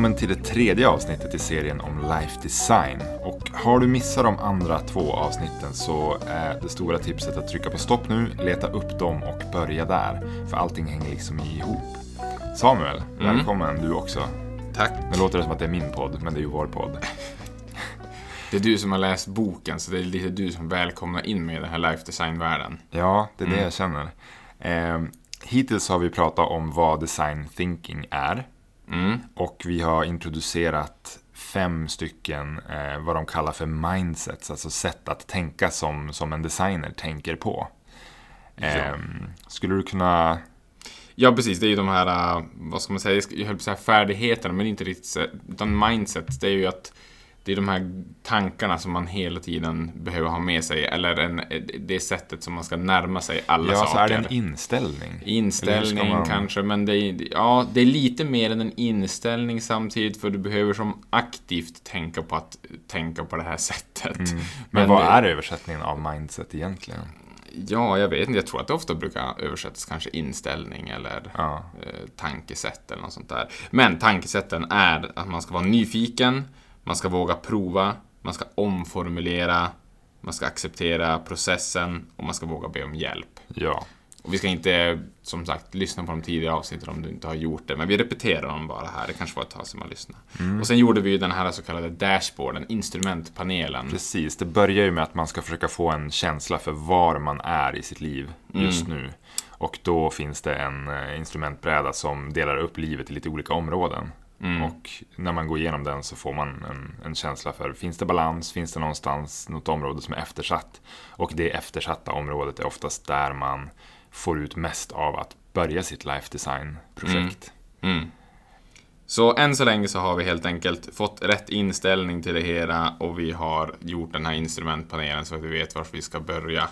välkommen till det tredje avsnittet i serien om Life Design. Och har du missat de andra två avsnitten så är det stora tipset att trycka på stopp nu, leta upp dem och börja där. För allting hänger liksom ihop. Samuel, Mm. välkommen du också. Tack. Nu låter det som att det är min podd, men det är ju vår podd. Det är du som har läst boken, så det är lite du som välkomnar in mig i den här life design-världen. Ja, det är det Mm. jag känner. Eh, hittills har vi pratat om vad design thinking är. Mm. Och vi har introducerat fem stycken eh, vad de kallar för mindsets, alltså sätt att tänka som, som en designer tänker på. Eh, Skulle du kunna... Ja, precis. Det är ju de här, äh, vad ska man säga, jag höll på att säga färdigheterna, men inte riktigt. Utan mindset, det är ju att det är de här tankarna som man hela tiden behöver ha med sig, eller en, det sättet som man ska närma sig alla Ja, saker. så är det en inställning? Inställning man- kanske, men det är, ja, det är lite mer än en inställning samtidigt, för du behöver som aktivt tänka på att tänka på det här sättet. Mm. Men, vad är översättningen av mindset egentligen? Ja, jag vet inte. Jag tror att det ofta brukar översättas kanske inställning eller Ja. eh, tankesätt eller något sånt där. Men tankesätten är att man ska vara nyfiken, man ska våga prova, man ska omformulera, man ska acceptera processen och man ska våga be om hjälp. Ja. Och vi ska inte, som sagt, lyssna på de tidigare avsnitten om du inte har gjort det, men vi repeterar dem bara här. Det kanske var ett tag sedan man lyssnade. Och sen gjorde vi ju den här så kallade dashboarden, instrumentpanelen. Precis, det börjar ju med att man ska försöka få en känsla för var man är i sitt liv just nu. Och då finns det en eh, instrumentbräda som delar upp livet i lite olika områden. Och när man går igenom den så får man en, en känsla för, finns det balans? Finns det någonstans något område som är eftersatt? Och det eftersatta området är oftast där man får ut mest av att börja sitt life design-projekt. Mm. Så än så länge så har vi helt enkelt fått rätt inställning till det hela och vi har gjort den här instrumentpanelen så att vi vet var vi ska börja.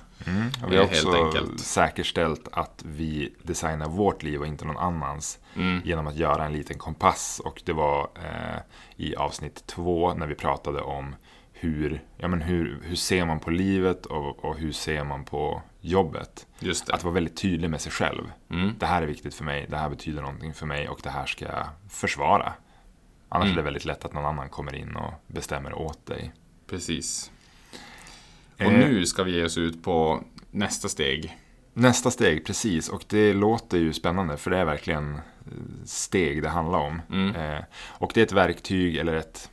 Och vi har helt också enkelt. säkerställt att vi designar vårt liv och inte någon annans genom att göra en liten kompass. Och det var eh, i avsnitt två när vi pratade om hur, ja, men hur, hur ser man på livet och, och hur ser man på jobbet. Att vara väldigt tydlig med sig själv. Mm. Det här är viktigt för mig, det här betyder någonting för mig och det här ska jag försvara. Annars är det väldigt lätt att någon annan kommer in och bestämmer åt dig. Precis. Och Eh. nu ska vi ge oss ut på nästa steg. Nästa steg, precis. Och det låter ju spännande för det är verkligen eh, steg det handlar om. Mm. Eh, och det är ett verktyg eller ett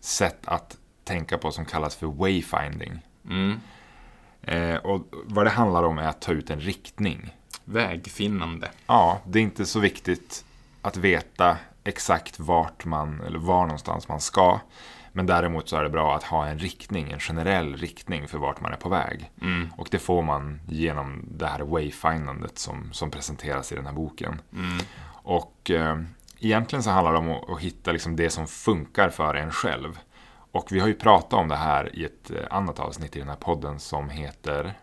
sätt att tänka på som kallas för wayfinding. Mm. Eh, och vad det handlar om är att ta ut en riktning. Vägfinnande. Ja, det är inte så viktigt att veta exakt vart man, eller var någonstans man ska. Men däremot så är det bra att ha en riktning, en generell riktning för vart man är på väg. Mm. Och det får man genom det här wayfindandet som, som presenteras i den här boken. Mm. Och eh, egentligen så handlar det om att, att hitta liksom det som funkar för en själv. Och vi har ju pratat om det här i ett eh, annat avsnitt i den här podden som heter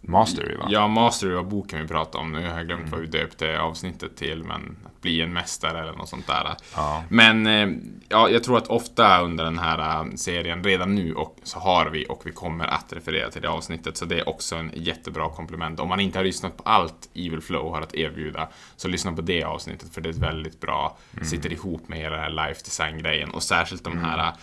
Mastery va? Ja, Mastery var boken vi pratade om. Nu har jag glömt vad vi döpte avsnittet till, men att bli en mästare eller något sånt där. Ja. Men eh, ja, jag tror att ofta under den här eh, serien, redan nu, och så har vi och vi kommer att referera till det avsnittet. Så det är också en jättebra komplement. Om man inte har lyssnat på allt Evil Flow har att erbjuda, så lyssna på det avsnittet för det är väldigt bra, sitter ihop med hela den här life design-grejen. Och särskilt de här eh,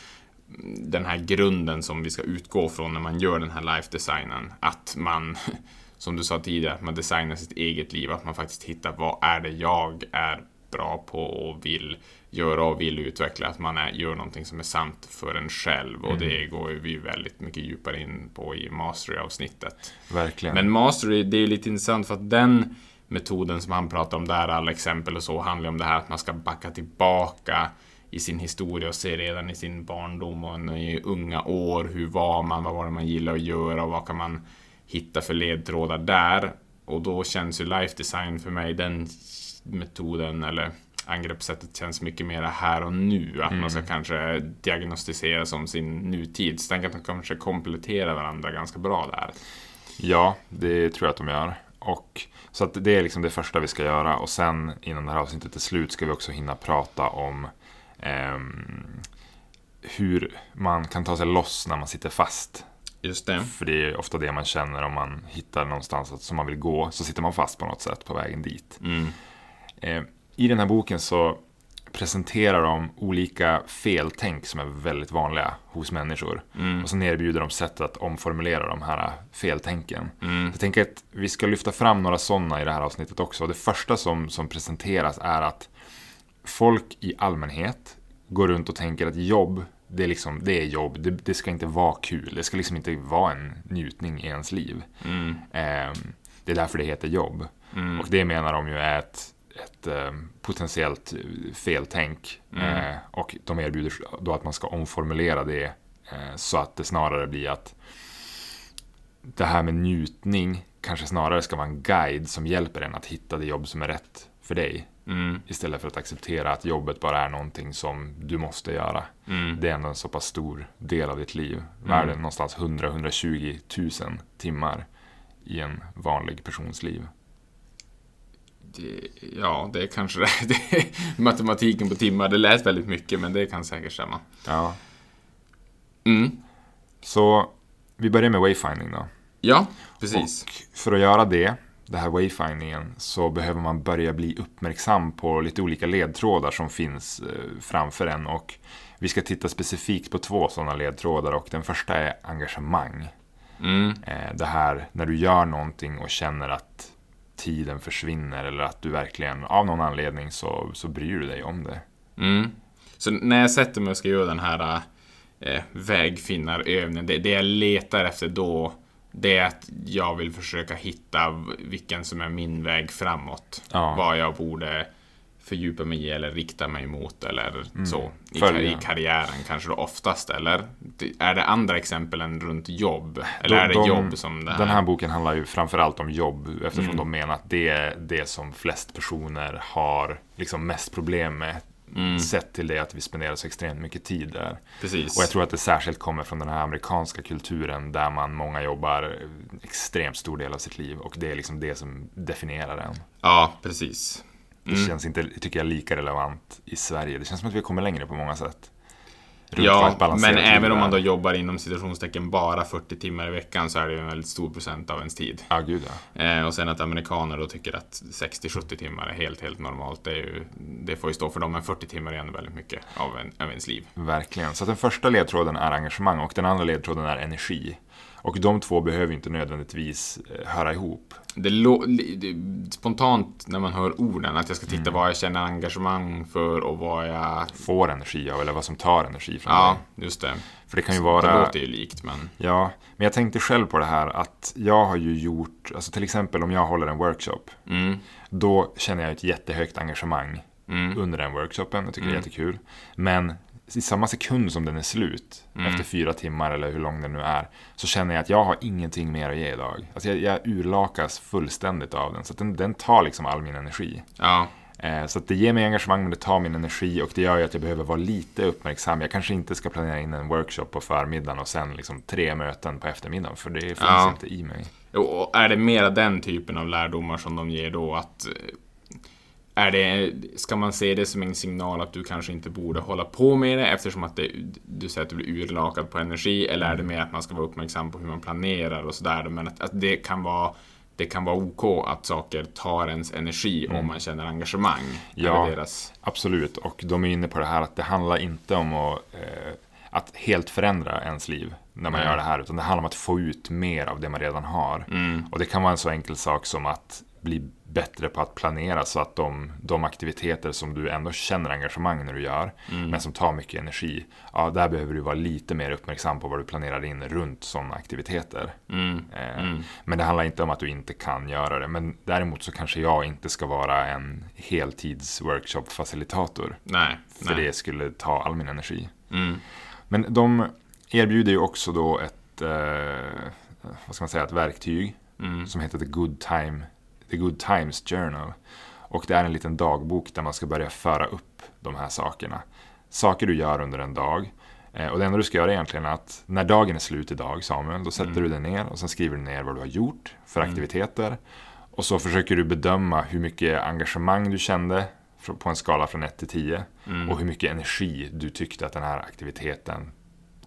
den här grunden som vi ska utgå från när man gör den här life designen. Att man, som du sa tidigare, att man designar sitt eget liv. Att man faktiskt hittar vad är det jag är bra på och vill göra och vill utveckla. Att man är, gör någonting som är sant för en själv. Och det går ju vi väldigt mycket djupare in på i Mastery-avsnittet. Verkligen. Men Mastery, det är lite intressant för att den metoden som han pratar om där, alla exempel och så, handlar om det här att man ska backa tillbaka i sin historia och se redan i sin barndom och i unga år, hur var man, vad var det man gillade att göra och vad kan man hitta för ledtrådar där. Och då känns ju life design för mig, den metoden eller angreppssättet känns mycket mer här och nu. Att man ska kanske diagnostisera som sin nutid. Så tänk att de kanske kompletterar varandra ganska bra där. Ja, det tror jag att de gör. Och, så att det är liksom det första vi ska göra. Och sen innan det här avsnittet är slut ska vi också hinna prata om ehm, hur man kan ta sig loss när man sitter fast. Just det. För det är ofta det man känner om man hittar någonstans att- som man vill gå. Så sitter man fast på något sätt på vägen dit. Mm. Eh, I den här boken så presenterar de olika feltänk som är väldigt vanliga hos människor. Mm. Och sen erbjuder de sätt att omformulera de här feltänken. Mm. Jag tänker att vi ska lyfta fram några sådana i det här avsnittet också. Det första som, som presenteras är att folk i allmänhet går runt och tänker att jobb, det är, liksom, det är jobb, det, det ska inte vara kul. Det ska liksom inte vara en njutning i ens liv. Mm. Eh, det är därför det heter jobb. Mm. Och det menar de ju är ett, ett eh, potentiellt feltänk. Mm. Eh, och de erbjuder då att man ska omformulera det eh, så att det snarare blir att det här med njutning kanske snarare ska vara en guide som hjälper en att hitta det jobb som är rätt för dig. Mm. Istället för att acceptera att jobbet bara är någonting som du måste göra. Mm. Det är ändå en så pass stor del av ditt liv. Mm. Världen någonstans 100-120 tusen timmar i en vanlig persons liv. Det, ja, det är kanske det. det matematiken på timmar, det lät väldigt mycket, men det kan säkert stämma. Ja. Mm. Så vi börjar med wayfinding då. Ja, precis. Och för att göra det det här wayfindingen så behöver man börja bli uppmärksam på lite olika ledtrådar som finns eh, framför en. Och vi ska titta specifikt på två sådana ledtrådar och den första är engagemang. Mm. Eh, det här när du gör någonting och känner att tiden försvinner eller att du verkligen av någon anledning så, så bryr du dig om det. Mm. Så när jag sätter mig och ska göra den här eh, vägfinnarövningen, det, det jag letar efter då det är att jag vill försöka hitta vilken som är min väg framåt. Ja. Vad jag borde fördjupa mig i eller rikta mig mot eller mm. så. I, kar I, karriären kanske då oftast. Eller är det andra exempel än runt jobb? Eller de, är det de, jobb som det här? Den här boken handlar ju framförallt om jobb eftersom mm. de menar att det är det som flest personer har liksom mest problem med Mm. Sett till det att vi spenderar så extremt mycket tid där. Precis. Och jag tror att det särskilt kommer från den här amerikanska kulturen där man många jobbar extremt stor del av sitt liv och det är liksom det som definierar en. Ja, precis. Mm. Det känns inte, tycker jag, lika relevant i Sverige. Det känns som att vi kommer längre på många sätt. Ja, men även om man då jobbar inom situationstecken bara 40 timmar i veckan så är det ju en väldigt stor procent av ens tid. Ja, gud ja. Eh, och sen att amerikaner då tycker att 60-70 timmar är helt, helt normalt. Det, ju, det får ju stå för dem, men 40 timmar är ändå väldigt mycket av, en, av ens liv. Verkligen. Så den första ledtråden är engagemang och den andra ledtråden är energi. Och de två behöver inte nödvändigtvis eh, höra ihop. Det, det spontant när man hör orden, att jag ska titta mm. vad jag känner engagemang för och vad jag... Får energi av, eller vad som tar energi från ja, dig. Ja, just det. För det kan ju vara... Det låter ju likt, men... Ja, men jag tänkte själv på det här att jag har ju gjort, alltså till exempel om jag håller en workshop, mm. då känner jag ett jättehögt engagemang mm. under den workshopen. Jag tycker mm. det är mm. jättekul. Men i samma sekund som den är slut, mm. efter fyra timmar eller hur lång den nu är, så känner jag att jag har ingenting mer att ge idag. Alltså jag, jag urlakas fullständigt av den, så den, den tar liksom all min energi. Ja. Eh, så det ger mig engagemang, men det tar min energi och det gör ju att jag behöver vara lite uppmärksam. Jag kanske inte ska planera in en workshop på förmiddagen och sen liksom tre möten på eftermiddagen, för det finns ja. inte i mig. Och är det mera den typen av lärdomar som de ger då, att är det, ska man se det som en signal att du kanske inte borde hålla på med det eftersom att det, du säger att du blir urlakad på energi eller är det mer att man ska vara uppmärksam på hur man planerar och sådär men att, att, det kan vara det kan vara OK att saker tar ens energi mm. om man känner engagemang. Ja, deras... absolut. Och de är inne på det här att det handlar inte om att, eh, att helt förändra ens liv när man mm. gör det här, utan det handlar om att få ut mer av det man redan har. Mm. Och det kan vara en så enkel sak som att bli bättre på att planera så att de, de aktiviteter som du ändå känner engagemang när du gör, mm. men som tar mycket energi, ja, där behöver du vara lite mer uppmärksam på vad du planerar in runt sådana aktiviteter. Mm. Eh, mm. Men det handlar inte om att du inte kan göra det, men däremot så kanske jag inte ska vara en heltids workshop-facilitator. Nej, för nej. det skulle ta all min energi. Mm. Men de erbjuder ju också då ett, eh, vad ska man säga, ett verktyg mm. som heter The Good Time The Good Times Journal. Och det är en liten dagbok där man ska börja föra upp de här sakerna. Saker du gör under en dag. Eh, och det enda du ska göra egentligen är att när dagen är slut idag, Samuel, då sätter mm. du dig ner och sen skriver du ner vad du har gjort för mm. aktiviteter. Och så försöker du bedöma hur mycket engagemang du kände på en skala från 1 till 10. Mm. Och hur mycket energi du tyckte att den här aktiviteten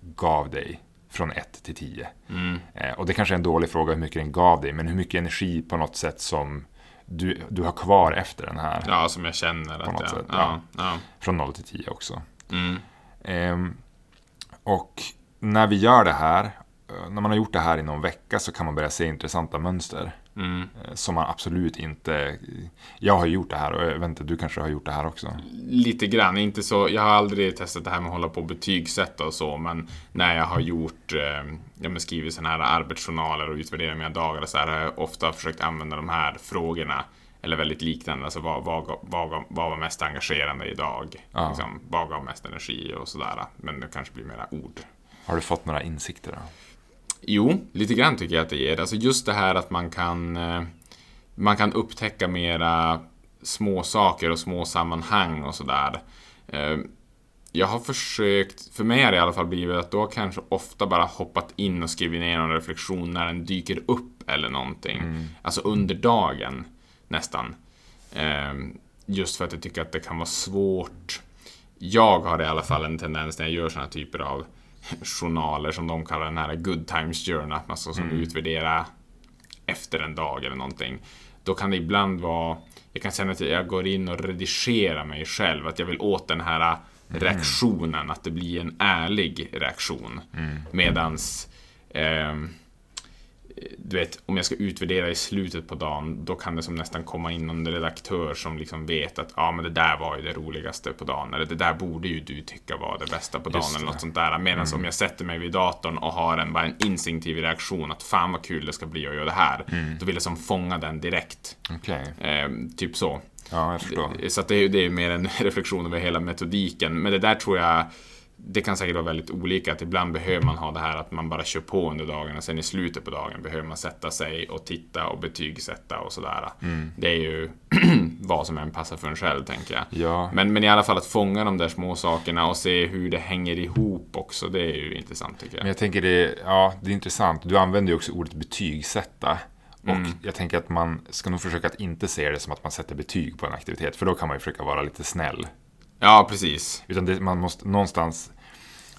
gav dig från 1 till 10. Mm. Eh, och det kanske är en dålig fråga hur mycket den gav dig, men hur mycket energi på något sätt som du, du har kvar efter den här. Ja, som jag känner På att något jag... sätt, ja, ja. Från 0 till 10 också. Mm. Ehm, och när vi gör det här, eh, när man har gjort det här i någon vecka så kan man börja se intressanta mönster. Mm. eh, Som man absolut inte... Jag har gjort det här och jag vet inte, du kanske har gjort det här också. Lite grann, inte så, jag har aldrig testat det här med att hålla på och betygsätta och så, men när jag har gjort, eh, ja men skrivit sådana här arbetsjournaler och utvärderat mina dagar och så här, har jag ofta försökt använda de här frågorna, eller väldigt liknande, alltså vad, vad, vad, vad var mest engagerande idag? Ja. Liksom, vad gav mest energi och sådär, men det kanske blir mera ord. Har du fått några insikter då? Jo, lite grann tycker jag att det ger. Alltså just det här att man kan, eh, man kan upptäcka mera små saker och små sammanhang och sådär. Eh, Jag har försökt, för mig har det i alla fall blivit att då kanske ofta bara hoppat in och skrivit ner någon reflektion när den dyker upp eller någonting. Alltså under dagen nästan. Eh, Just för att jag tycker att det kan vara svårt. Jag har i alla fall en tendens när jag gör såna typer av journaler som de kallar den här good times journal, att man ska som utvärdera efter en dag eller någonting. Då kan det ibland vara, jag kan känna att jag går in och redigerar mig själv, att jag vill åt den här reaktionen, att det blir en ärlig reaktion. Medans ehm, du vet, om jag ska utvärdera i slutet på dagen, då kan det som nästan komma in någon redaktör som liksom vet att ja, men det där var ju det roligaste på dagen, eller det där borde ju du tycka var det bästa på dagen, eller något sånt där. Medan om jag sätter mig vid datorn och har en, bara en instinktiv reaktion att fan vad kul det ska bli att göra det här, då vill jag som fånga den direkt. Okej, Eh, typ så. ja jag förstår. Så det, är, det är mer en reflektion över hela metodiken. Men det där tror jag, det kan säkert vara väldigt olika. Att ibland behöver man ha det här att man bara kör på under dagen och sen i slutet på dagen behöver man sätta sig och titta och betygsätta och sådär. Det är ju vad som än passar för en själv, tänker jag. Ja, Men, men i alla fall att fånga de där små sakerna och se hur det hänger ihop också, det är ju intressant tycker men jag. jag tänker det, ja, det är intressant. Du använder ju också ordet betygsätta. Och Mm. jag tänker att man ska nog försöka att inte se det som att man sätter betyg på en aktivitet. För då kan man ju försöka vara lite snäll. Ja, precis. Utan det, man måste någonstans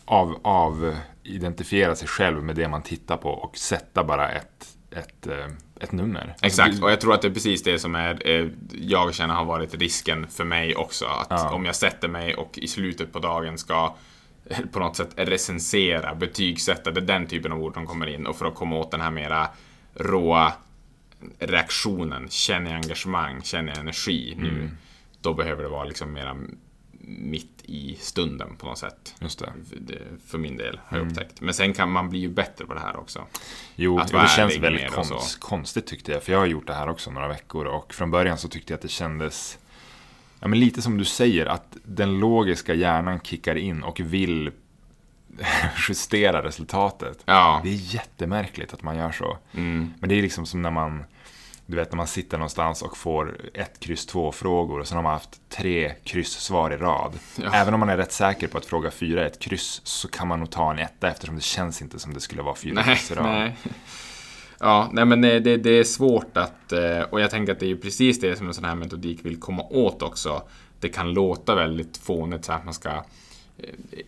av, av identifiera sig själv med det man tittar på och sätta bara ett, ett, eh, ett nummer. Exakt, Alltså, och jag tror att det är precis det som är, eh, jag känner har varit risken för mig också. Att Ja. om jag sätter mig och i slutet på dagen ska eh, på något sätt recensera, betygsätta, det är den typen av ord som kommer in. Och för att komma åt den här mera råa reaktionen, känner jag engagemang, känner jag energi nu, Mm. då behöver det vara liksom mera mitt i stunden på något sätt. Just det. För, det, för min del, har jag Mm. upptäckt. Men sen kan man bli ju bättre på det här också. Jo, Att det känns väldigt konst, konstigt tyckte jag. För jag har gjort det här också några veckor och från början så tyckte jag att det kändes ja, men lite som du säger, att den logiska hjärnan kickar in och vill justera resultatet. Ja, Det är jättemärkligt att man gör så. mm, Men det är liksom som när man du vet när man sitter någonstans och får ett kryss två frågor och sen har man haft tre kryss-svar i rad. Ja. Även om man är rätt säker på att fråga fyra är ett kryss så kan man nog ta en etta eftersom det känns inte som det skulle vara fyra nej, kryss i rad. nej. Ja, nej men det, det, är svårt att, eh, och jag tänker att det är ju precis det som en sån här metodik vill komma åt också. Det kan låta väldigt fånigt så att man ska eh,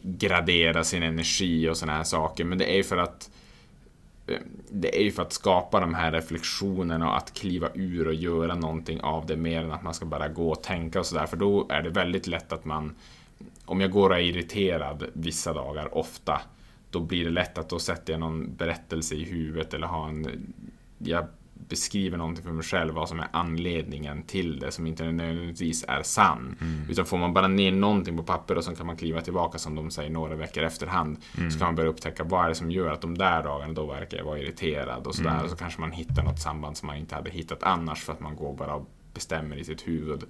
gradera sin energi och såna här saker, men det är ju för att Eh, det är ju för att skapa de här reflektionerna och att kliva ur och göra någonting av det mer än att man ska bara gå och tänka och sådär. För då är det väldigt lätt att man, om jag går och är irriterad vissa dagar, ofta, då blir det lätt att då sätter jag någon berättelse i huvudet eller har en, jag beskriver någonting för mig själv vad som är anledningen till det som inte nödvändigtvis är sann. Utan får man bara ner någonting på papper och så kan man kliva tillbaka som de säger några veckor efterhand. Så kan man börja upptäcka vad är det som gör att de där dagarna då verkar jag vara irriterad och sådär. Och så kanske man hittar något samband som man inte hade hittat annars för att man går bara och bestämmer i sitt huvud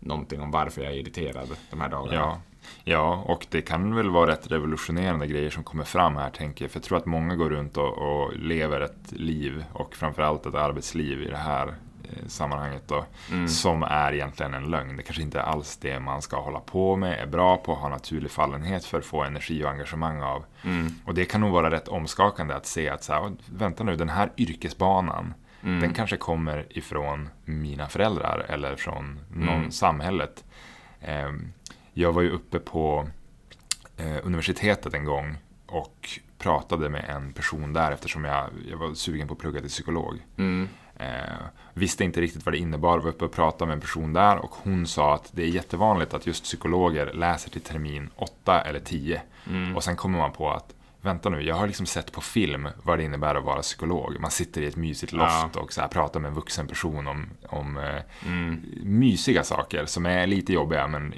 någonting om varför jag är irriterad de här dagarna. Ja, ja, och det kan väl vara rätt revolutionerande grejer som kommer fram här tänker jag. För jag tror att många går runt och, och lever ett liv och framförallt ett arbetsliv i det här eh, sammanhanget då. Mm. Som är egentligen en lögn. Det kanske inte är alls det man ska hålla på med, är bra på, har naturlig fallenhet för, få energi och engagemang av. Mm. Och det kan nog vara rätt omskakande att se att så här, vänta nu, den här yrkesbanan Mm. den kanske kommer ifrån mina föräldrar eller från någon Mm. samhället. Ehm, Jag var ju uppe på eh, universitetet en gång och pratade med en person där eftersom jag, jag var sugen på att plugga till psykolog. Mm. Eh, visste inte riktigt vad det innebar, var uppe och pratade med en person där och hon sa att det är jättevanligt att just psykologer läser till termin 8 eller 10. Mm. Och sen kommer man på att vänta nu, jag har liksom sett på film vad det innebär att vara psykolog. Man sitter i ett mysigt loft ja. och så här pratar med en vuxen person om, om eh, mm. mysiga saker som är lite jobbiga men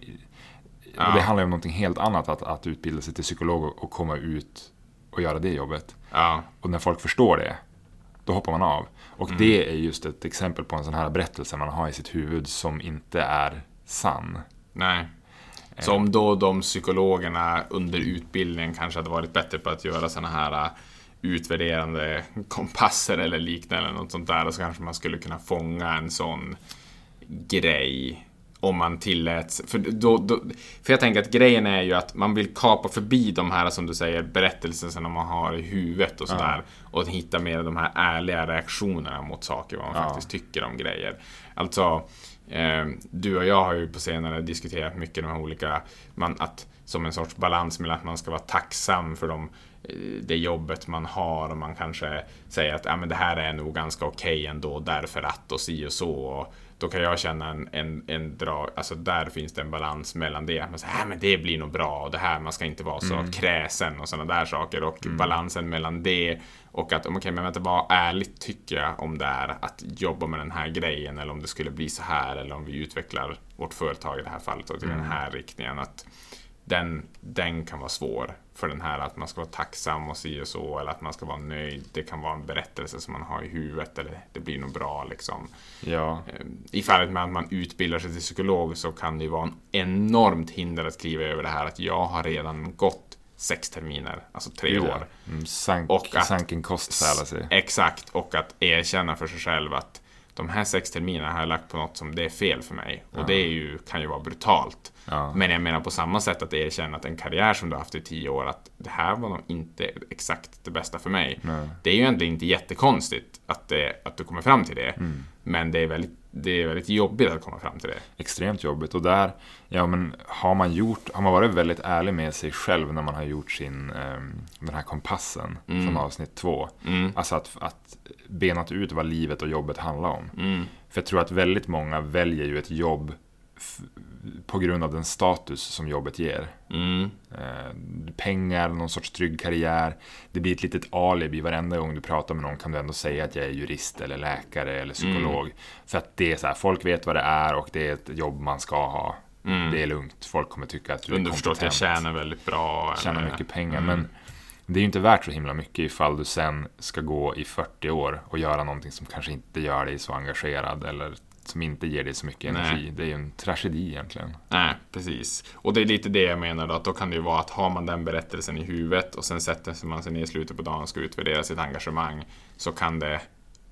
ja. det handlar ju om någonting helt annat att, att utbilda sig till psykolog och komma ut och göra det jobbet. Ja. Och när folk förstår det, då hoppar man av. Och mm. det är just ett exempel på en sån här berättelse man har i sitt huvud som inte är sann. Nej. Så om då de psykologerna under utbildningen kanske hade varit bättre på att göra sådana här äh, utvärderande kompasser eller liknande eller något sånt där, så kanske man skulle kunna fånga en sån grej om man tilläts. För, då, då, för jag tänker att grejen är ju att man vill kapa förbi de här, som du säger, berättelserna man har i huvudet och sådär. Ja. Och hitta mer de här ärliga reaktionerna mot saker, vad man ja. faktiskt tycker om grejer. Alltså, eh, du och jag har ju på senare diskuterat mycket de här olika, man, att som en sorts balans mellan att man ska vara tacksam för de det jobbet man har och man kanske säger att ja, men det här är nog ganska okej okay ändå därför att och si och så. Och då kan jag känna en, en, en drag, alltså där finns det en balans mellan det. Man säger, äh, men det blir nog bra och det här, man ska inte vara så mm. kräsen och sådana där saker. Och mm. balansen mellan det och att, okej, okay, men vänta, vad ärligt tycker jag om det är att jobba med den här grejen eller om det skulle bli så här eller om vi utvecklar vårt företag i det här fallet och till mm. den här riktningen. Att den, den kan vara svår för den här att man ska vara tacksam och si och så eller att man ska vara nöjd. Det kan vara en berättelse som man har i huvudet eller det blir nog bra liksom. Ja. Eh, I fallet med att man utbildar sig till psykolog så kan det ju vara en enormt hinder att skriva över det här att jag har redan gått sex terminer, alltså tre år. Mm, sank, och att, sanken kost sig. Exakt, och att erkänna för sig själv att de här sex terminerna har jag lagt på något som det är fel för mig. Och ja. det ju, kan ju vara brutalt. Ja. Men jag menar på samma sätt att erkänna att en karriär som du har haft i tio år, att det här var nog inte exakt det bästa för mig. Nej. Det är ju egentligen inte jättekonstigt att, det, att du kommer fram till det. Mm. Men det är, väldigt, det är väldigt jobbigt att komma fram till det. Extremt jobbigt. Och där, ja men har man gjort, har man varit väldigt ärlig med sig själv när man har gjort sin, um, den här kompassen mm. från avsnitt två. Mm. Alltså att, att benat ut vad livet och jobbet handlar om. Mm. För jag tror att väldigt många väljer ju ett jobb på grund av den status som jobbet ger. Mm. Eh, pengar, någon sorts trygg karriär. Det blir ett litet alibi. Varenda gång du pratar med någon kan du ändå säga att jag är jurist eller läkare eller psykolog. Mm. För att det är så här, folk vet vad det är och det är ett jobb man ska ha. Mm. Det är lugnt. Folk kommer tycka att du är kompetent. Underförstått, jag tjänar väldigt bra. Tjänar mycket pengar. Mm. Men det är ju inte värt så himla mycket ifall du sen ska gå i 40 år och göra någonting som kanske inte gör dig så engagerad eller som inte ger dig så mycket energi. Nej. Det är ju en tragedi egentligen. Nej, precis. Och det är lite det jag menar då, att då kan det ju vara att har man den berättelsen i huvudet och sen sätter man sig ner i slutet på dagen och ska utvärdera sitt engagemang så kan det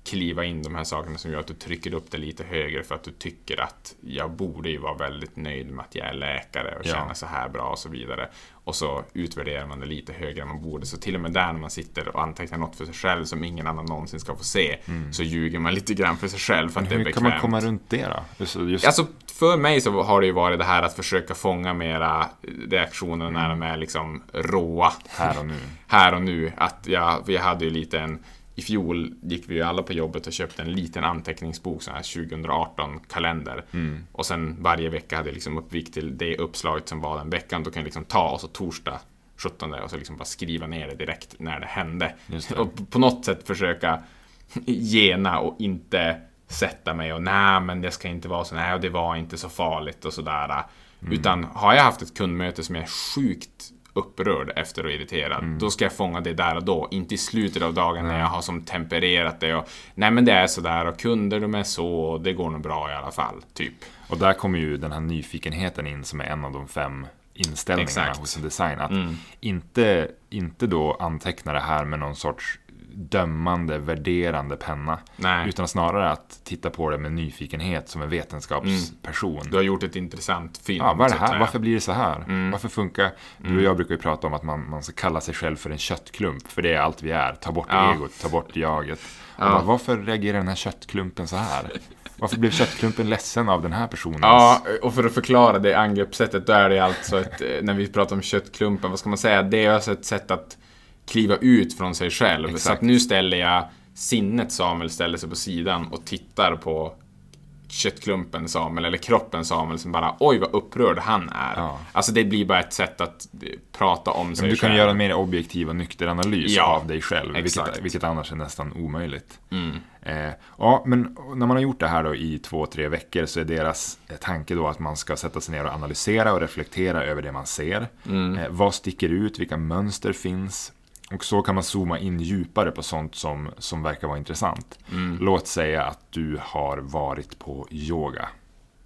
kliva in de här sakerna som gör att du trycker upp det lite högre för att du tycker att jag borde ju vara väldigt nöjd med att jag är läkare och känna så här bra och så vidare. Och så utvärderar man det lite högre än man borde. Så till och med där när man sitter och antecknar något för sig själv som ingen annan någonsin ska få se mm. så ljuger man lite grann för sig själv för att det är bekvämt. Hur kan man komma runt det då? Just, just... Alltså, för mig så har det ju varit det här att försöka fånga mera reaktioner mm. när de är liksom råa. Här och nu. här och nu. Att jag, jag hade ju lite en i fjol gick vi ju alla på jobbet och köpte en liten anteckningsbok, sån här 2018-kalender. Mm. Och sen varje vecka hade jag liksom uppvikt till det uppslaget som var den veckan. Då kan jag liksom ta och så torsdag 17 och så liksom bara skriva ner det direkt när det hände. Det. Och på något sätt försöka gena och inte sätta mig och nej men det ska inte vara så, nej och det var inte så farligt och sådär. Mm. Utan har jag haft ett kundmöte som är sjukt upprörd efter och irriterad. Mm. Då ska jag fånga det där och då, inte i slutet av dagen mm. när jag har som tempererat det och nej men det är sådär och kunder de är så och det går nog bra i alla fall, typ. Och där kommer ju den här nyfikenheten in som är en av de fem inställningarna Exakt. hos en design. Att mm. inte, inte då anteckna det här med någon sorts dömande, värderande penna. Nej. Utan snarare att titta på det med nyfikenhet som en vetenskapsperson. Mm. Du har gjort ett intressant film. Ja, vad det här? Varför blir det så här? Mm. Varför funkar... Du och mm. jag brukar ju prata om att man, man ska kalla sig själv för en köttklump. För det är allt vi är. Ta bort ja. egot, ta bort jaget. Ja. Bara, varför reagerar den här köttklumpen så här? Varför blev köttklumpen ledsen av den här personen? Ja, och för att förklara det angreppssättet, då är det alltså ett, när vi pratar om köttklumpen, vad ska man säga? Det är alltså ett sätt att kliva ut från sig själv. Exakt. Så att nu ställer jag sinnet Samuel ställer sig på sidan och tittar på köttklumpen Samuel eller kroppen Samuel som bara oj vad upprörd han är. Ja. Alltså det blir bara ett sätt att eh, prata om sig Men du kan själv. göra en mer objektiv och nykter analys Ja, av dig själv, vilket. Mm. vilket annars är nästan omöjligt. Eh, ja, men när man har gjort det här då i två, tre veckor så är deras eh, tanke då att man ska sätta sig ner och analysera och reflektera över det man ser. Mm. Eh, vad sticker ut? Vilka mönster finns? Och så kan man zooma in djupare på sånt som, som verkar vara intressant. Mm. Låt säga att du har varit på yoga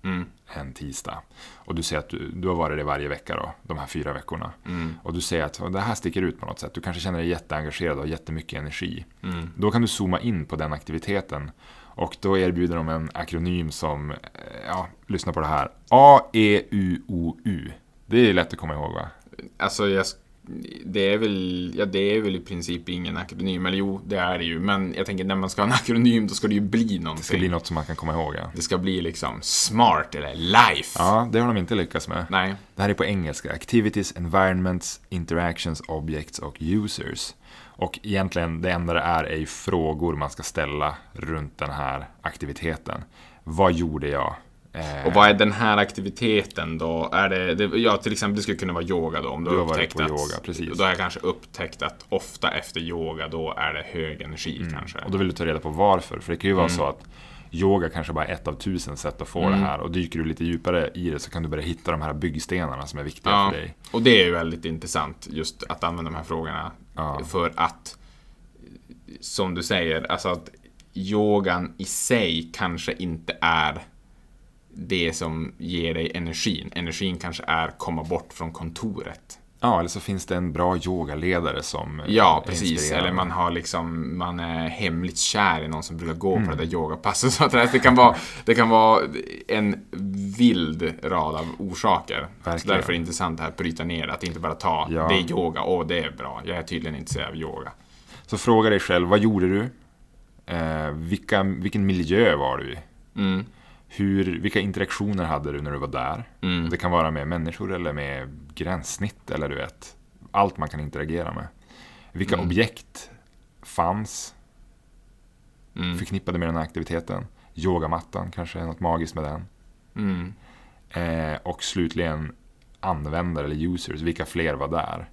Mm. en tisdag. Och du säger att du, du har varit det varje vecka då, de här fyra veckorna. Mm. Och du säger att det här sticker ut på något sätt. Du kanske känner dig jätteengagerad och har jättemycket energi. Mm. Då kan du zooma in på den aktiviteten. Och då erbjuder de en akronym som, eh, ja, lyssna på det här. A-E-U-O-U. Det är lätt att komma ihåg va? Alltså, jag, det är väl, ja det är väl i princip ingen akronym, eller jo, det är det ju. Men jag tänker när man ska ha en akronym, då ska det ju bli någonting. Det ska bli något som man kan komma ihåg ja. Det ska bli liksom smart eller life. Ja, det har de inte lyckats med. Nej. Det här är på engelska. Activities, environments, interactions, objects och users. Och egentligen det enda det är är ju frågor man ska ställa runt den här aktiviteten. Vad gjorde jag? Och vad är den här aktiviteten då? Är det, det, ja, till exempel det skulle kunna vara yoga då. Om du, Du har varit på att, yoga, precis. Då har jag kanske upptäckt att ofta efter yoga då är det hög energi kanske. Och då vill du ta reda på varför. För det kan ju vara så att yoga kanske bara är ett av tusen sätt att få det här. Och dyker du lite djupare i det så kan du börja hitta de här byggstenarna som är viktiga Ja, för dig. och det är ju väldigt intressant just att använda de här frågorna. Ja. För att, som du säger, alltså att yogan i sig kanske inte är det som ger dig energin. Energin kanske är komma bort från kontoret. Ja, eller så finns det en bra yogaledare som Ja, är precis. Eller man har liksom, man är hemligt kär i någon som brukar gå Mm. på det där yogapasset. Så att det kan vara, det kan vara en vild rad av orsaker. Så därför är det intressant det här att bryta ner, att inte bara ta, Ja. det är yoga, åh det är bra, jag är tydligen intresserad av yoga. Så fråga dig själv, vad gjorde du? Eh, vilka, vilken miljö var du i? Mm. Hur, vilka interaktioner hade du när du var där? Mm. Det kan vara med människor eller med gränssnitt eller du vet, allt man kan interagera med. Vilka Mm. objekt fanns Mm. förknippade med den här aktiviteten? Yogamattan, kanske är något magiskt med den. Mm. Eh, och slutligen användare eller users, vilka fler var där?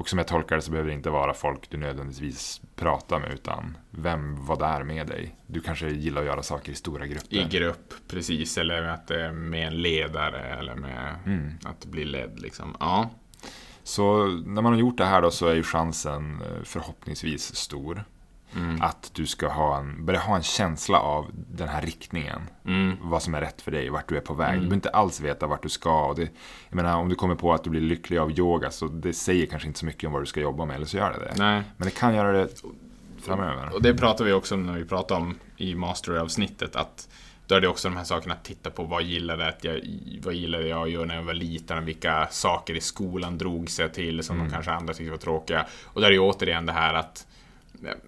Och som jag tolkar det så behöver det inte vara folk du nödvändigtvis pratar med utan vem var där med dig? Du kanske gillar att göra saker i stora grupper. I grupp, precis. Eller att det är med en ledare eller med Mm. att bli ledd liksom. Ja. Så när man har gjort det här då så är ju chansen eh, förhoppningsvis stor Mm. att du ska ha en, börja ha en känsla av den här riktningen. Mm. Vad som är rätt för dig, vart du är på väg. Du behöver inte alls veta vart du ska. Och det, jag menar, om du kommer på att du blir lycklig av yoga så det säger kanske inte så mycket om vad du ska jobba med, eller så gör det det. Nej. Men det kan göra det framöver. Och det pratar vi också om när vi pratar om i Mastery-avsnittet att då är det också de här sakerna att titta på vad gillade, att jag, vad gillade jag att göra när jag var liten vilka saker i skolan drog sig till som de kanske andra tyckte var tråkiga. Och där är ju återigen det här att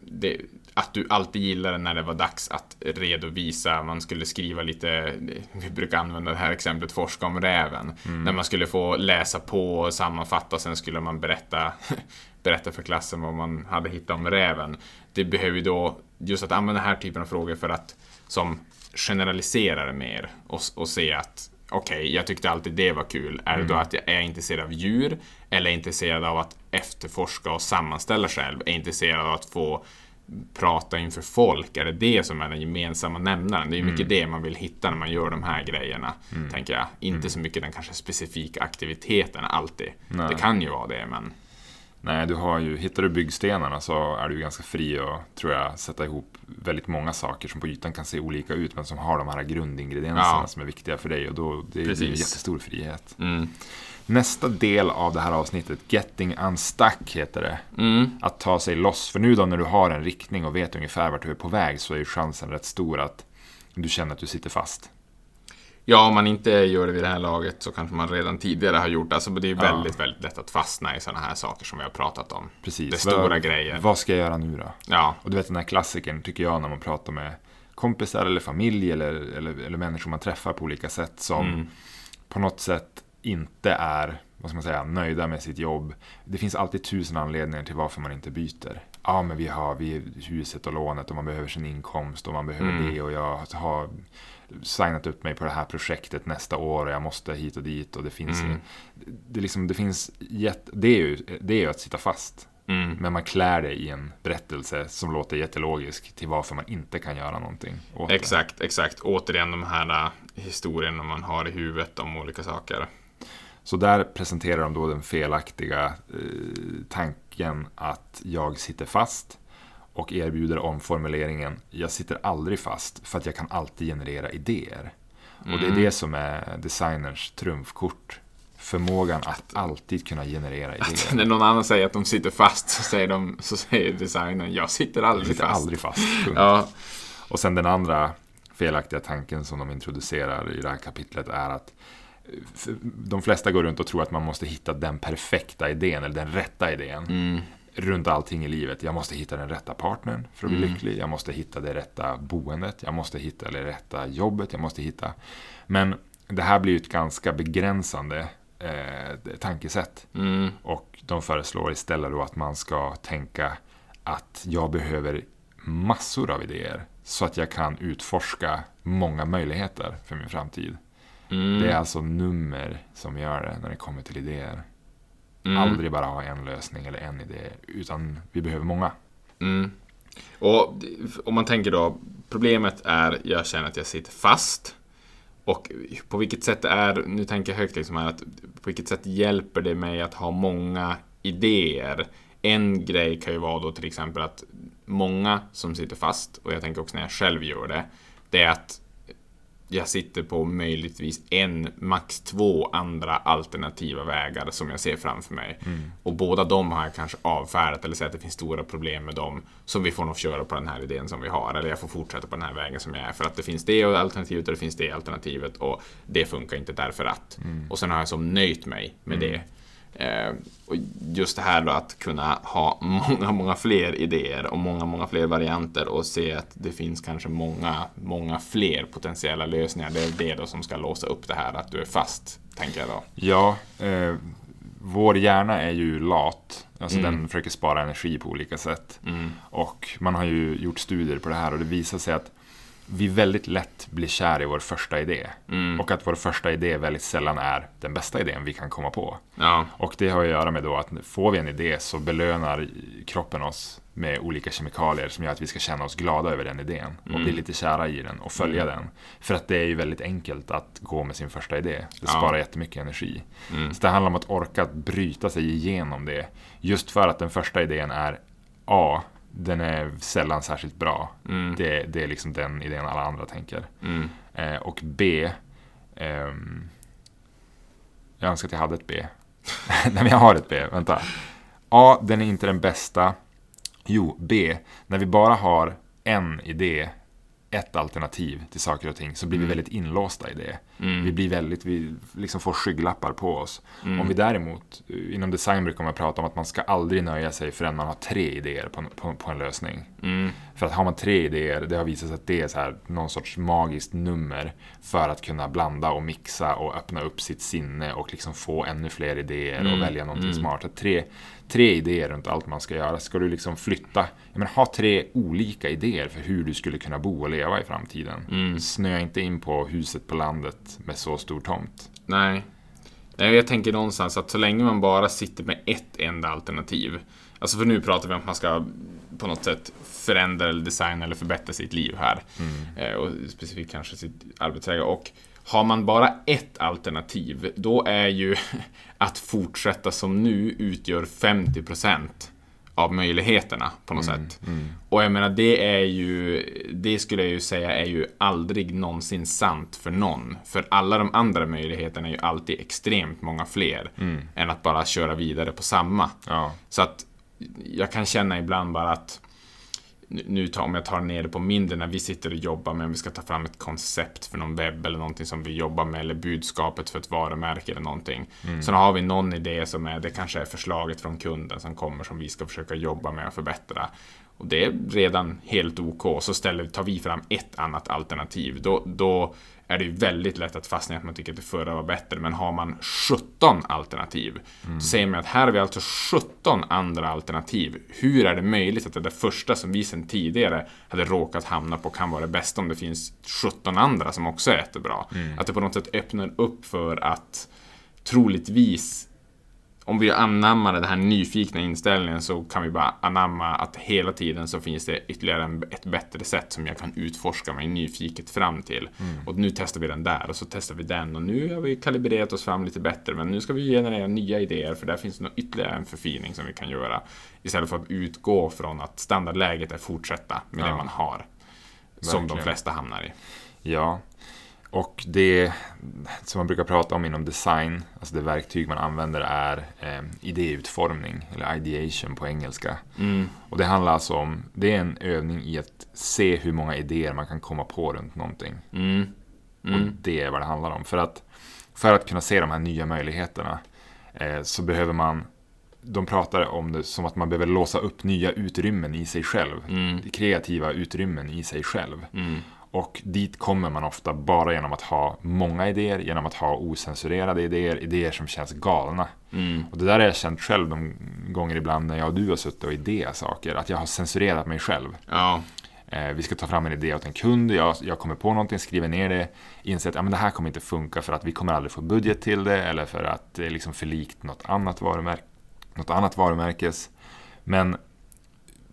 det, att du alltid gillade när det var dags att redovisa, man skulle skriva lite, vi brukar använda det här exemplet, forska om räven. När man skulle få läsa på och sammanfatta, sen skulle man berätta, berätta för klassen vad man hade hittat om räven. Det behöver ju då, just att använda den här typen av frågor för att som generaliserar mer och, och se att okej, jag tyckte alltid det var kul. Är det då att jag är intresserad av djur eller är intresserad av att efterforska och sammanställa själv? Är intresserad av att få prata inför folk? Är det det som är den gemensamma nämnaren? Det är ju mycket det man vill hitta när man gör de här grejerna, tänker jag. Inte så mycket den kanske specifika aktiviteten alltid. Nej. Det kan ju vara det, men Nej, du har ju, hittar du byggstenarna så är du ganska fri att, tror jag, sätta ihop väldigt många saker som på ytan kan se olika ut men som har de här grundingredienserna Ja. som är viktiga för dig och då det är ju en Precis. jättestor frihet. mm. Nästa del av det här avsnittet, Getting Unstuck heter det. Mm. Att ta sig loss. För nu då när du har en riktning och vet ungefär vart du är på väg så är ju chansen rätt stor att du känner att du sitter fast. Ja, om man inte gör det vid det här laget så kanske man redan tidigare har gjort det. Alltså, det är väldigt, väldigt lätt att fastna i sådana här saker som vi har pratat om. Precis. Det är stora vad, grejer. Vad ska jag göra nu då? Ja, Och du vet den här klassikern tycker jag när man pratar med kompisar eller familj eller, eller, eller människor man träffar på olika sätt som Mm. på något sätt inte är vad ska man säga, nöjda med sitt jobb. Det finns alltid tusen anledningar till varför man inte byter. Ja, men vi har vi huset och lånet och man behöver sin inkomst och man behöver mm. det och jag har signat upp mig på det här projektet nästa år och jag måste hit och dit och det finns mm. det, liksom, det finns det är ju det är ju att sitta fast. Mm. Men man klär det i en berättelse som låter jättelogisk till varför man inte kan göra någonting. exakt, det. exakt. Återigen de här äh, historierna man har i huvudet om olika saker. Så där presenterar de då den felaktiga eh, tanken att jag sitter fast och erbjuder omformuleringen jag sitter aldrig fast för att jag kan alltid generera idéer. Mm. Och det är mm. det som är designers trumfkort. Förmågan att alltid kunna generera idéer. Att när någon annan säger att de sitter fast så säger, de, så säger designern jag sitter aldrig jag sitter fast. aldrig fast. Ja. Och sen den andra felaktiga tanken som de introducerar i det här kapitlet är att de flesta går runt och tror att man måste hitta den perfekta idén eller den rätta idén. Mm. Runt allting i livet. Jag måste hitta den rätta partnern för att bli mm. lycklig. Jag måste hitta det rätta boendet. Jag måste hitta det rätta jobbet. Jag måste hitta... Men det här blir ju ett ganska begränsande eh, tankesätt. Mm. Och de föreslår istället då att man ska tänka att jag behöver massor av idéer så att jag kan utforska många möjligheter för min framtid. Mm. Det är alltså nummer som gör det när det kommer till idéer. Mm. Aldrig bara ha en lösning eller en idé, utan vi behöver många. Mm. Och om man tänker då, problemet är, jag känner att jag sitter fast. Och på vilket sätt är, nu tänker jag högt liksom här, att på vilket sätt hjälper det mig att ha många idéer? En grej kan ju vara då till exempel att många som sitter fast, och jag tänker också när jag själv gör det, det är att jag sitter på möjligtvis en, max två andra alternativa vägar som jag ser framför mig. Mm. Och båda de har jag kanske avfärdat eller säger att det finns stora problem med dem. som vi får nog köra på den här idén som vi har. Eller jag får fortsätta på den här vägen som jag är. För att det finns det alternativet och det finns det alternativet och det funkar inte därför att. Mm. Och sen har jag som nöjt mig med mm. det. Eh, och just det här då att kunna ha många, många fler idéer och många, många fler varianter och se att det finns kanske många, många fler potentiella lösningar. Det är det då som ska låsa upp det här att du är fast, tänker jag då. Ja, eh, vår hjärna är ju lat. Alltså mm. den försöker spara energi på olika sätt. Mm. Och man har ju gjort studier på det här och det visar sig att vi väldigt lätt blir kär i vår första idé. Mm. Och att vår första idé väldigt sällan är den bästa idén vi kan komma på. Ja. Och det har att göra med då att får vi en idé så belönar kroppen oss med olika kemikalier som gör att vi ska känna oss glada över den idén. Och mm. bli lite kära i den och följa mm. den. För att det är ju väldigt enkelt att gå med sin första idé. Det sparar ja. jättemycket energi. Mm. Så det handlar om att orka bryta sig igenom det. Just för att den första idén är A den är sällan särskilt bra. Mm. Det, det, är liksom den idén alla andra tänker. Mm. Eh, och B. Eh, jag önskar att jag hade ett B. Nej, men jag har ett B. Vänta. A. Den är inte den bästa. Jo, B. När vi bara har en idé ett alternativ till saker och ting så blir mm. vi väldigt inlåsta i det. Mm. Vi blir väldigt, vi liksom får skygglappar på oss. Mm. Om vi däremot, eh, inom design brukar man prata om att man ska aldrig nöja sig förrän man har tre idéer på, på, på en lösning. Mm. För att har man tre idéer, det har visat sig att det är så här, någon sorts magiskt nummer för att kunna blanda och mixa och öppna upp sitt sinne och liksom få ännu fler idéer och mm. välja någonting mm. smart. Att tre, tre idéer runt allt man ska göra. Ska du liksom flytta, jag menar, ha tre olika idéer för hur du skulle kunna bo och leva i framtiden. Mm. Snöa inte in på huset på landet med så stor tomt. Nej. Jag tänker någonstans att så länge man bara sitter med ett enda alternativ. Alltså för nu pratar vi om att man ska på något sätt förändra eller designa eller förbättra sitt liv här. Mm. Eh, och specifikt kanske sitt arbetsläge. Och har man bara ett alternativ, då är ju att fortsätta som nu utgör 50% av möjligheterna på något mm, sätt. Mm. Och jag menar, det är ju, det skulle jag ju säga är ju aldrig någonsin sant för någon. För alla de andra möjligheterna är ju alltid extremt många fler mm. än att bara köra vidare på samma. Ja. Så att jag kan känna ibland bara att nu tar, om jag tar ner det på mindre, när vi sitter och jobbar med, om vi ska ta fram ett koncept för någon webb eller någonting som vi jobbar med, eller budskapet för ett varumärke eller någonting. Mm. Sen har vi någon idé som är, det kanske är förslaget från kunden som kommer som vi ska försöka jobba med och förbättra. Och det är redan helt OK, så ställer, tar vi fram ett annat alternativ. Då, då är det ju väldigt lätt att fastna i att man tycker att det förra var bättre. Men har man 17 alternativ, mm. så säger man att här har vi alltså 17 andra alternativ. Hur är det möjligt att det där första som vi sedan tidigare hade råkat hamna på kan vara det bästa om det finns 17 andra som också är jättebra? Mm. Att det på något sätt öppnar upp för att troligtvis om vi anammar den här nyfikna inställningen så kan vi bara anamma att hela tiden så finns det ytterligare en, ett bättre sätt som jag kan utforska mig nyfiket fram till. Mm. Och nu testar vi den där och så testar vi den och nu har vi kalibrerat oss fram lite bättre men nu ska vi generera nya idéer för där finns det ytterligare en förfining som vi kan göra. Istället för att utgå från att standardläget är fortsätta med ja. det man har. Verkligen. Som de flesta hamnar i. Ja, och det som man brukar prata om inom design, alltså det verktyg man använder är eh, idéutformning, eller ideation på engelska. Mm. Och det handlar alltså om, det är en övning i att se hur många idéer man kan komma på runt någonting. Mm. Mm. Och det är vad det handlar om. För att, för att kunna se de här nya möjligheterna eh, så behöver man de pratar om det som att man behöver låsa upp nya utrymmen i sig själv. Mm. Kreativa utrymmen i sig själv. Och dit kommer man ofta bara genom att ha många idéer, genom att ha osensurerade idéer, idéer som känns galna. Mm. Och det där har jag känt själv de gånger ibland när jag och du har suttit och idéat saker, att jag har censurerat mig själv. Ja. Eh, vi ska ta fram en idé åt en kund, jag, jag kommer på någonting, skriver ner det, inser att ja, men det här kommer inte funka för att vi kommer aldrig få budget till det eller för att det är liksom för likt något annat, varumärke, något annat varumärkes. Men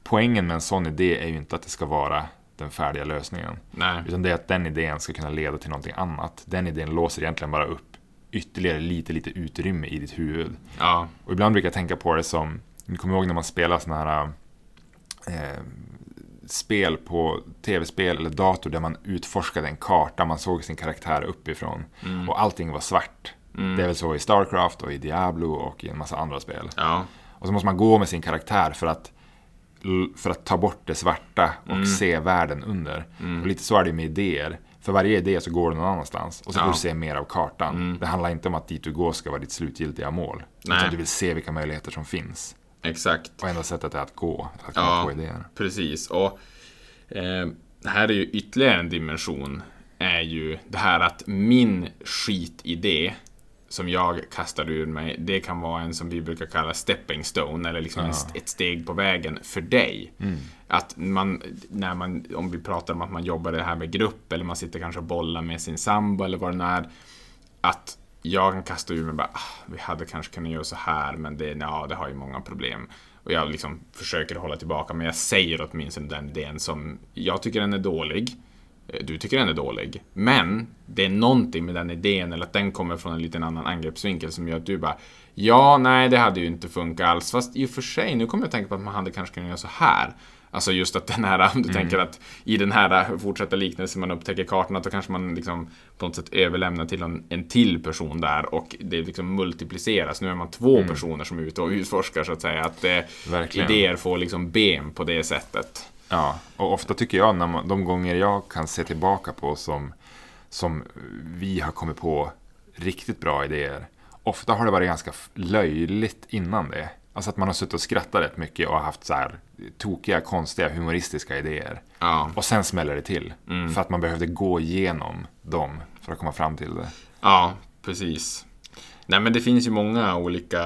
poängen med en sån idé är ju inte att det ska vara den färdiga lösningen. Nej. Utan det är att den idén ska kunna leda till någonting annat. Den idén låser egentligen bara upp ytterligare lite, lite utrymme i ditt huvud. Ja. Och ibland brukar jag tänka på det som, ni kommer ihåg när man spelar sådana här eh, spel på tv-spel eller dator där man utforskade en karta, man såg sin karaktär uppifrån mm. och allting var svart. Mm. Det är väl så i Starcraft och i Diablo och i en massa andra spel. Ja. Och så måste man gå med sin karaktär för att för att ta bort det svarta och mm. se världen under. Mm. Och lite så är det med idéer. För varje idé så går du någon annanstans och så ja. får du se mer av kartan. Mm. Det handlar inte om att dit du går ska vara ditt slutgiltiga mål. Nej. Utan du vill se vilka möjligheter som finns. Exakt. Och enda sättet är att gå, att komma ja, på idéer. Precis. Och eh, här är ju ytterligare en dimension. Är ju det här att min skitidé som jag kastar ur mig, det kan vara en som vi brukar kalla stepping stone, eller liksom ja. ett steg på vägen för dig. Mm. Att man, när man, om vi pratar om att man jobbar det här med grupp, eller man sitter kanske och bollar med sin sambo, eller vad det nu är. Att jag kan kasta ur mig bara, ah, vi hade kanske kunnat göra så här, men det, ja, det har ju många problem. Och jag liksom försöker hålla tillbaka, men jag säger åtminstone den idén som jag tycker den är dålig. Eh, du tycker den är dålig. Men det är någonting med den idén eller att den kommer från en liten annan angreppsvinkel som gör att du bara Ja, nej, det hade ju inte funkat alls. Fast i och för sig, nu kommer jag att tänka på att man hade kanske kunnat göra så här. Alltså just att den här, om du mm. tänker att i den här fortsatta liknelsen man upptäcker kartan, då kanske man liksom på något sätt överlämnar till en, en till person där och det liksom multipliceras. Nu är man två mm. personer som är ute och utforskar så att säga. Att eh, idéer får liksom ben på det sättet. Ja, och ofta tycker jag, när man, de gånger jag kan se tillbaka på som, som vi har kommit på riktigt bra idéer. Ofta har det varit ganska löjligt innan det. Alltså att man har suttit och skrattat rätt mycket och haft så här tokiga, konstiga, humoristiska idéer. Ja. Och sen smäller det till. Mm. För att man behövde gå igenom dem för att komma fram till det. Ja, precis. Nej men det finns ju många olika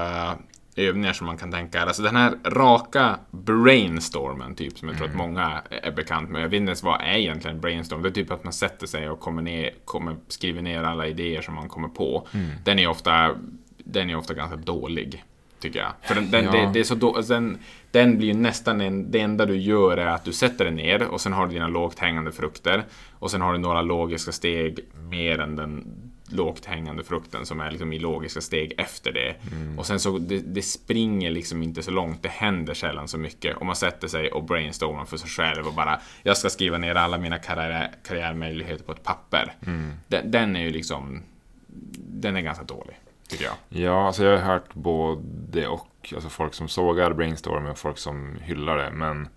övningar som man kan tänka. Alltså den här raka brainstormen, typ, som jag tror mm. att många är bekant med. Jag vet inte ens vad är egentligen brainstorm? Det är typ att man sätter sig och kommer ner, kommer, skriver ner alla idéer som man kommer på. Mm. Den, är ofta, den är ofta ganska dålig. Tycker jag. För den, den, ja. det, det, är så då, den, den blir ju nästan en, det enda du gör är att du sätter den ner och sen har du dina lågt hängande frukter. Och sen har du några logiska steg mer än den lågt hängande frukten som är liksom i logiska steg efter det. Mm. Och sen så, det, det, springer liksom inte så långt, det händer sällan så mycket. Och man sätter sig och brainstormar för sig själv och bara, jag ska skriva ner alla mina karriär, karriärmöjligheter på ett papper. Mm. Den, den, är ju liksom, den är ganska dålig, tycker jag. Ja, alltså jag har hört både och, alltså folk som sågar brainstorming och folk som hyllar det, men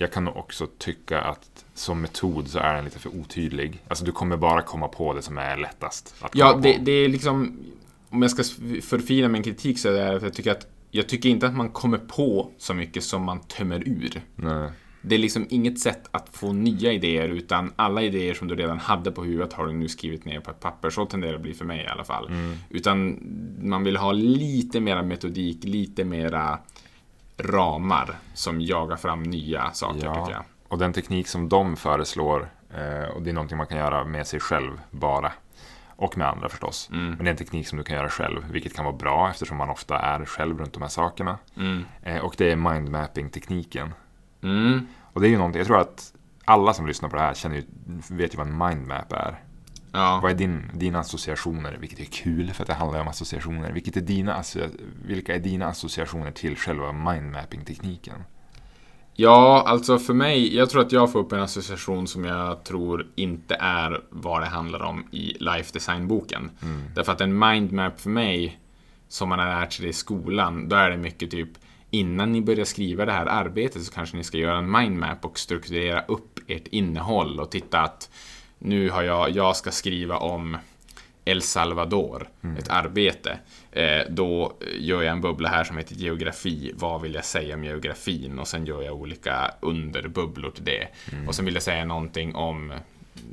jag kan nog också tycka att som metod så är den lite för otydlig. Alltså du kommer bara komma på det som är lättast. Att ja, det, det, är liksom... Om jag ska förfina min kritik så är det att jag tycker att jag tycker inte att man kommer på så mycket som man tömmer ur. Nej. det är liksom inget sätt att få nya idéer utan alla idéer som du redan hade på huvudet har du nu skrivit ner på ett papper. Så tenderar det att bli för mig i alla fall. Mm. Utan man vill ha lite mera metodik, lite mera ramar som jagar fram nya saker tycker jag. Ja, och den teknik som de föreslår, eh, och det är någonting man kan göra med sig själv bara. Och med andra förstås. Mm. Men det är en teknik som du kan göra själv, vilket kan vara bra eftersom man ofta är själv runt de här sakerna. Mm. Eh, och det är mindmapping-tekniken. Mm. Och det är ju någonting, jag tror att alla som lyssnar på det här känner ju, vet ju vad en mindmap är. Ja. Vad är din, dina associationer? Vilket är kul för att det handlar om associationer. Vilket är dina, vilka är dina associationer till själva mindmapping-tekniken? Ja, alltså för mig, jag tror att jag får upp en association som jag tror inte är vad det handlar om i Life Design-boken. Därför att en mindmap för mig, som man har lärt sig det i skolan, då är det mycket typ Innan ni börjar skriva det här arbetet så kanske ni ska göra en mindmap och strukturera upp ert innehåll och titta att nu har jag, jag ska skriva om El Salvador, ett arbete. Eh, då gör jag en bubbla här som heter geografi. Vad vill jag säga om geografin? Och sen gör jag olika underbubblor till det. Och sen vill jag säga någonting om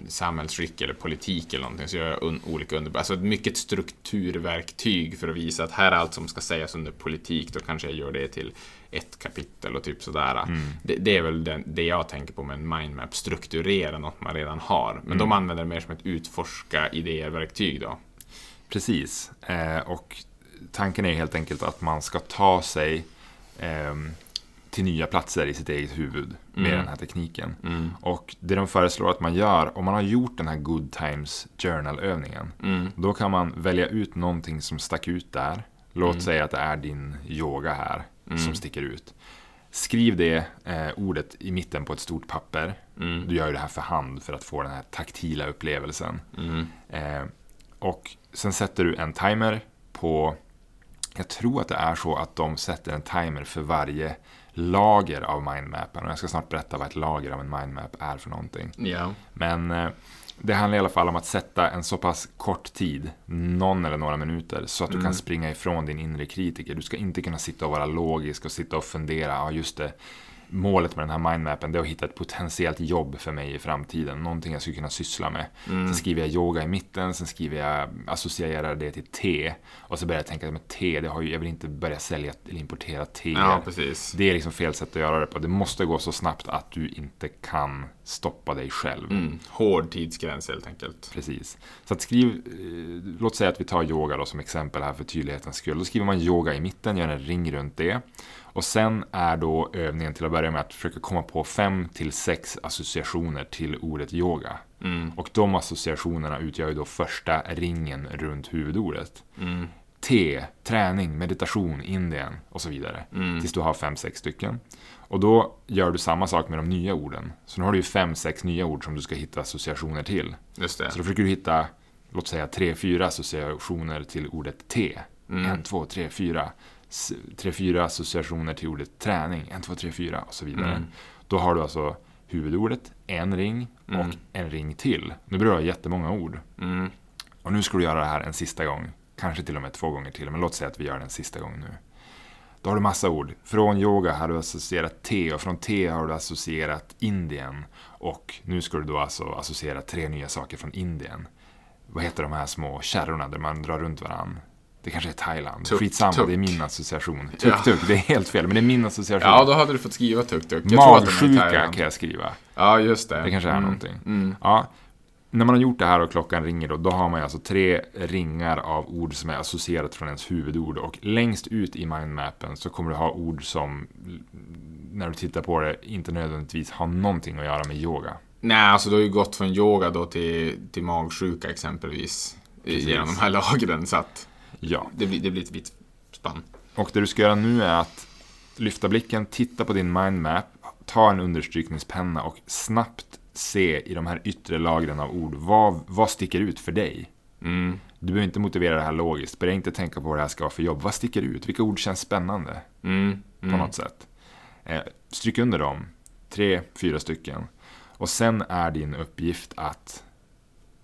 samhällsskick eller politik eller någonting. Så gör jag un olika underbubblor. Alltså ett mycket strukturverktyg för att visa att här är allt som ska sägas under politik. Då kanske jag gör det till ett kapitel och typ sådär. Det, det är väl det, det jag tänker på med en mindmap. Strukturera något man redan har. Men de använder det mer som ett utforska idéer-verktyg då. Precis. Eh, och tanken är helt enkelt att man ska ta sig ehm, till nya platser i sitt eget huvud med Mm. den här tekniken. Mm. Och det de föreslår att man gör, om man har gjort den här Good Times Journal-övningen, Mm. då kan man välja ut någonting som stack ut där. Låt Mm. säga att det är din yoga här Mm. som sticker ut. Skriv det eh, ordet i mitten på ett stort papper. Mm. Du gör ju det här för hand för att få den här taktila upplevelsen. Mm. Eh, och sen sätter du en timer på, jag tror att det är så att de sätter en timer för varje lager av mindmappen. Och jag ska snart berätta vad ett lager av en mindmap är för någonting. Ja. Men eh, det handlar i alla fall om att sätta en så pass kort tid, någon eller några minuter, så att du Mm. kan springa ifrån din inre kritiker. Du ska inte kunna sitta och vara logisk och sitta och fundera, ja just det, målet med den här mindmappen det är att hitta ett potentiellt jobb för mig i framtiden, någonting jag skulle kunna syssla med. Mm. Sen skriver jag yoga i mitten, sen skriver jag, associerar det till te, och så börjar jag tänka att te, det har ju, jag vill inte börja sälja eller importera te. ja. Det är liksom fel sätt att göra det på. Det måste gå så snabbt att du inte kan stoppa dig själv. Mm. Hård tidsgräns helt enkelt. Precis. Så att skriv, eh, låt säga att vi tar yoga då som exempel här för tydlighetens skull. Då skriver man yoga i mitten, gör en ring runt det. Och sen är då övningen till att börja med att försöka komma på fem till sex associationer till ordet yoga. Mm. Och de associationerna utgör ju då första ringen runt huvudordet. Mm. Te, träning, meditation, Indien och så vidare. Mm. Tills du har fem, sex stycken. Och då gör du samma sak med de nya orden. Så nu har du ju fem, sex nya ord som du ska hitta associationer till. Just det. Så då försöker du hitta, låt säga tre, fyra associationer till ordet te. Mm. En, två, tre, fyra. Tre, fyra associationer till ordet träning. En, två, tre, fyra och så vidare. Mm. Då har du alltså huvudordet, en ring och Mm. en ring till. Nu blir det jättemånga ord. Mm. Och nu ska du göra det här en sista gång. Kanske till och med två gånger till, men låt säga att vi gör det en sista gång nu. Då har du massa ord. Från yoga har du associerat te och från te har du associerat Indien. Och nu ska du då alltså associera tre nya saker från Indien. Vad heter de här små kärrorna där man drar runt varann? Det kanske är Thailand. Tuk, Skitsamma, tuk. det är min association. Ja. Tuk-tuk, det är helt fel, men det är min association. Ja, då hade du fått skriva tuk-tuk. Magsjuka kan jag skriva. Ja, just det. Det kanske är mm. någonting. Mm. Ja, när man har gjort det här och klockan ringer då, då har man alltså tre ringar av ord som är associerat från ens huvudord. Och längst ut i mindmappen så kommer du ha ord som, när du tittar på det, inte nödvändigtvis har någonting att göra med yoga. Nej, alltså du har ju gått från yoga då till, till magsjuka exempelvis. Precis. Genom de här lagren, så att Ja, det blir, det blir ett vitt spann. och det du ska göra nu är att lyfta blicken, titta på din mindmap, ta en understrykningspenna och snabbt se i de här yttre lagren av ord, vad, vad sticker ut för dig? Mm. Du behöver inte motivera det här logiskt. Börja inte tänka på vad det här ska vara för jobb. Vad sticker ut? Vilka ord känns spännande Mm. på Mm. något sätt? Eh, stryk under dem. Tre, fyra stycken. Och sen är din uppgift att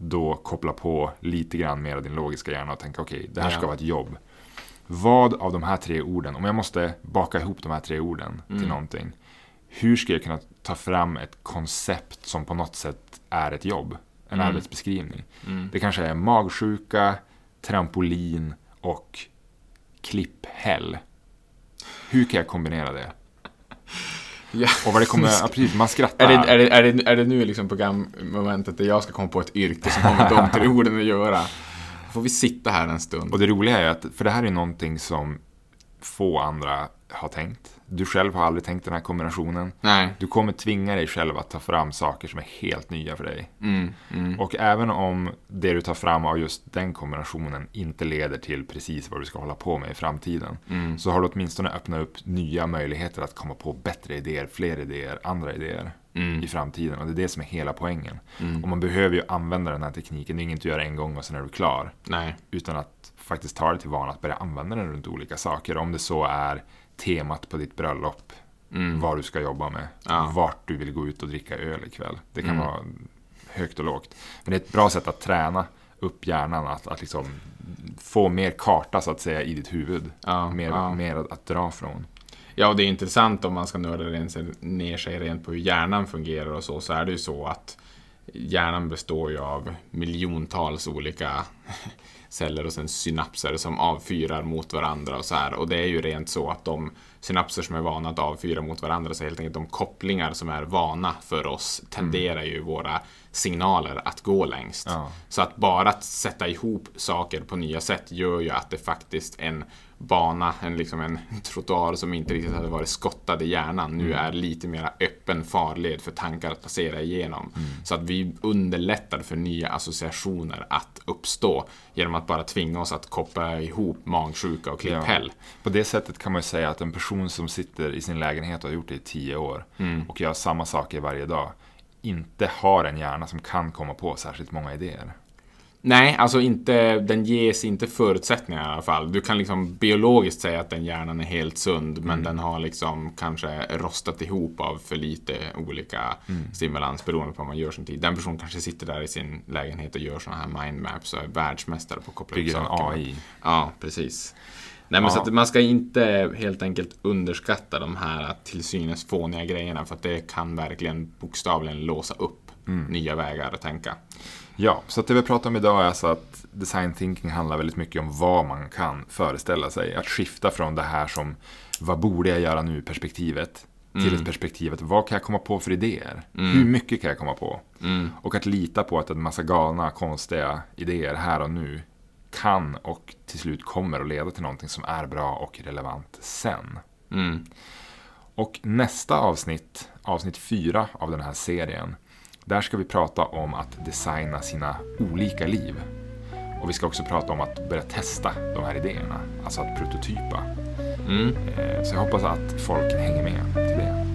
då koppla på lite grann mer av din logiska hjärna och tänka okej, det här ska vara ett jobb. Vad av de här tre orden, om jag måste baka ihop de här tre orden till Mm. någonting, hur ska jag kunna ta fram ett koncept som på något sätt är ett jobb? En Mm. arbetsbeskrivning. Mm. Det kanske är magsjuka, trampolin och klipphäll. Hur kan jag kombinera det? Ja. Och vad det kommer, ja, precis, man skrattar. Är det, är, det, är, det, är det nu liksom programmomentet där jag ska komma på ett yrke som har med de tre orden att göra? Då får vi sitta här en stund. Och det roliga är att, för det här är någonting som få andra har tänkt. Du själv har aldrig tänkt den här kombinationen. Nej. Du kommer tvinga dig själv att ta fram saker som är helt nya för dig. Mm, mm. Och även om det du tar fram av just den kombinationen inte leder till precis vad du ska hålla på med i framtiden. Mm. Så har du åtminstone öppnat upp nya möjligheter att komma på bättre idéer, fler idéer, andra idéer Mm. i framtiden. Och det är det som är hela poängen. Mm. Och man behöver ju använda den här tekniken. Det är inget du gör en gång och sen är du klar. Nej. Utan att faktiskt ta det till vana att börja använda den runt olika saker. Om det så är temat på ditt bröllop, Mm. vad du ska jobba med, Ja. vart du vill gå ut och dricka öl ikväll. Det kan Mm. vara högt och lågt. Men det är ett bra sätt att träna upp hjärnan, att, att liksom få mer karta så att säga i ditt huvud. Ja, mer, ja. mer att, att dra från. Ja, och det är intressant om man ska nörda ner sig rent på hur hjärnan fungerar och så, så är det ju så att hjärnan består ju av miljontals olika celler och sen synapser som avfyrar mot varandra och så här. Och det är ju rent så att de synapser som är vana att avfyra mot varandra, så helt enkelt de kopplingar som är vana för oss, tenderar ju våra signaler att gå längst. Ja. Så att bara att sätta ihop saker på nya sätt gör ju att det faktiskt en bana, en, liksom en trottoar som inte riktigt hade varit skottad i hjärnan nu är lite mer öppen farled för tankar att passera igenom. Så att vi underlättar för nya associationer att uppstå genom att bara tvinga oss att koppla ihop magsjuka och klipphäll. På det sättet kan man ju säga att en person som sitter i sin lägenhet och har gjort det i tio år Mm. och gör samma saker varje dag inte har en hjärna som kan komma på särskilt många idéer. Nej, alltså inte, den ges inte förutsättningar i alla fall. Du kan liksom biologiskt säga att den hjärnan är helt sund, men den har liksom kanske rostat ihop av för lite olika stimulans beroende på vad man gör sin tid. Den personen kanske sitter där i sin lägenhet och gör sådana här mindmaps och är världsmästare på att koppla ihop saker. AI. Ja, precis. Nej, men Ja. så man ska inte helt enkelt underskatta de här till synes fåniga grejerna för att det kan verkligen bokstavligen låsa upp nya vägar att tänka. Ja, så det vi pratar om idag är alltså att design thinking handlar väldigt mycket om vad man kan föreställa sig. Att skifta från det här som vad borde jag göra nu perspektivet till ett perspektivet vad kan jag komma på för idéer? Hur mycket kan jag komma på? Mm. Och att lita på att en massa galna, konstiga idéer här och nu kan och till slut kommer att leda till någonting som är bra och relevant sen. Mm. Och nästa avsnitt, avsnitt fyra av den här serien, där ska vi prata om att designa sina olika liv. Och vi ska också prata om att börja testa de här idéerna, alltså att prototypa. Mm. Eh, Så jag hoppas att folk hänger med till det.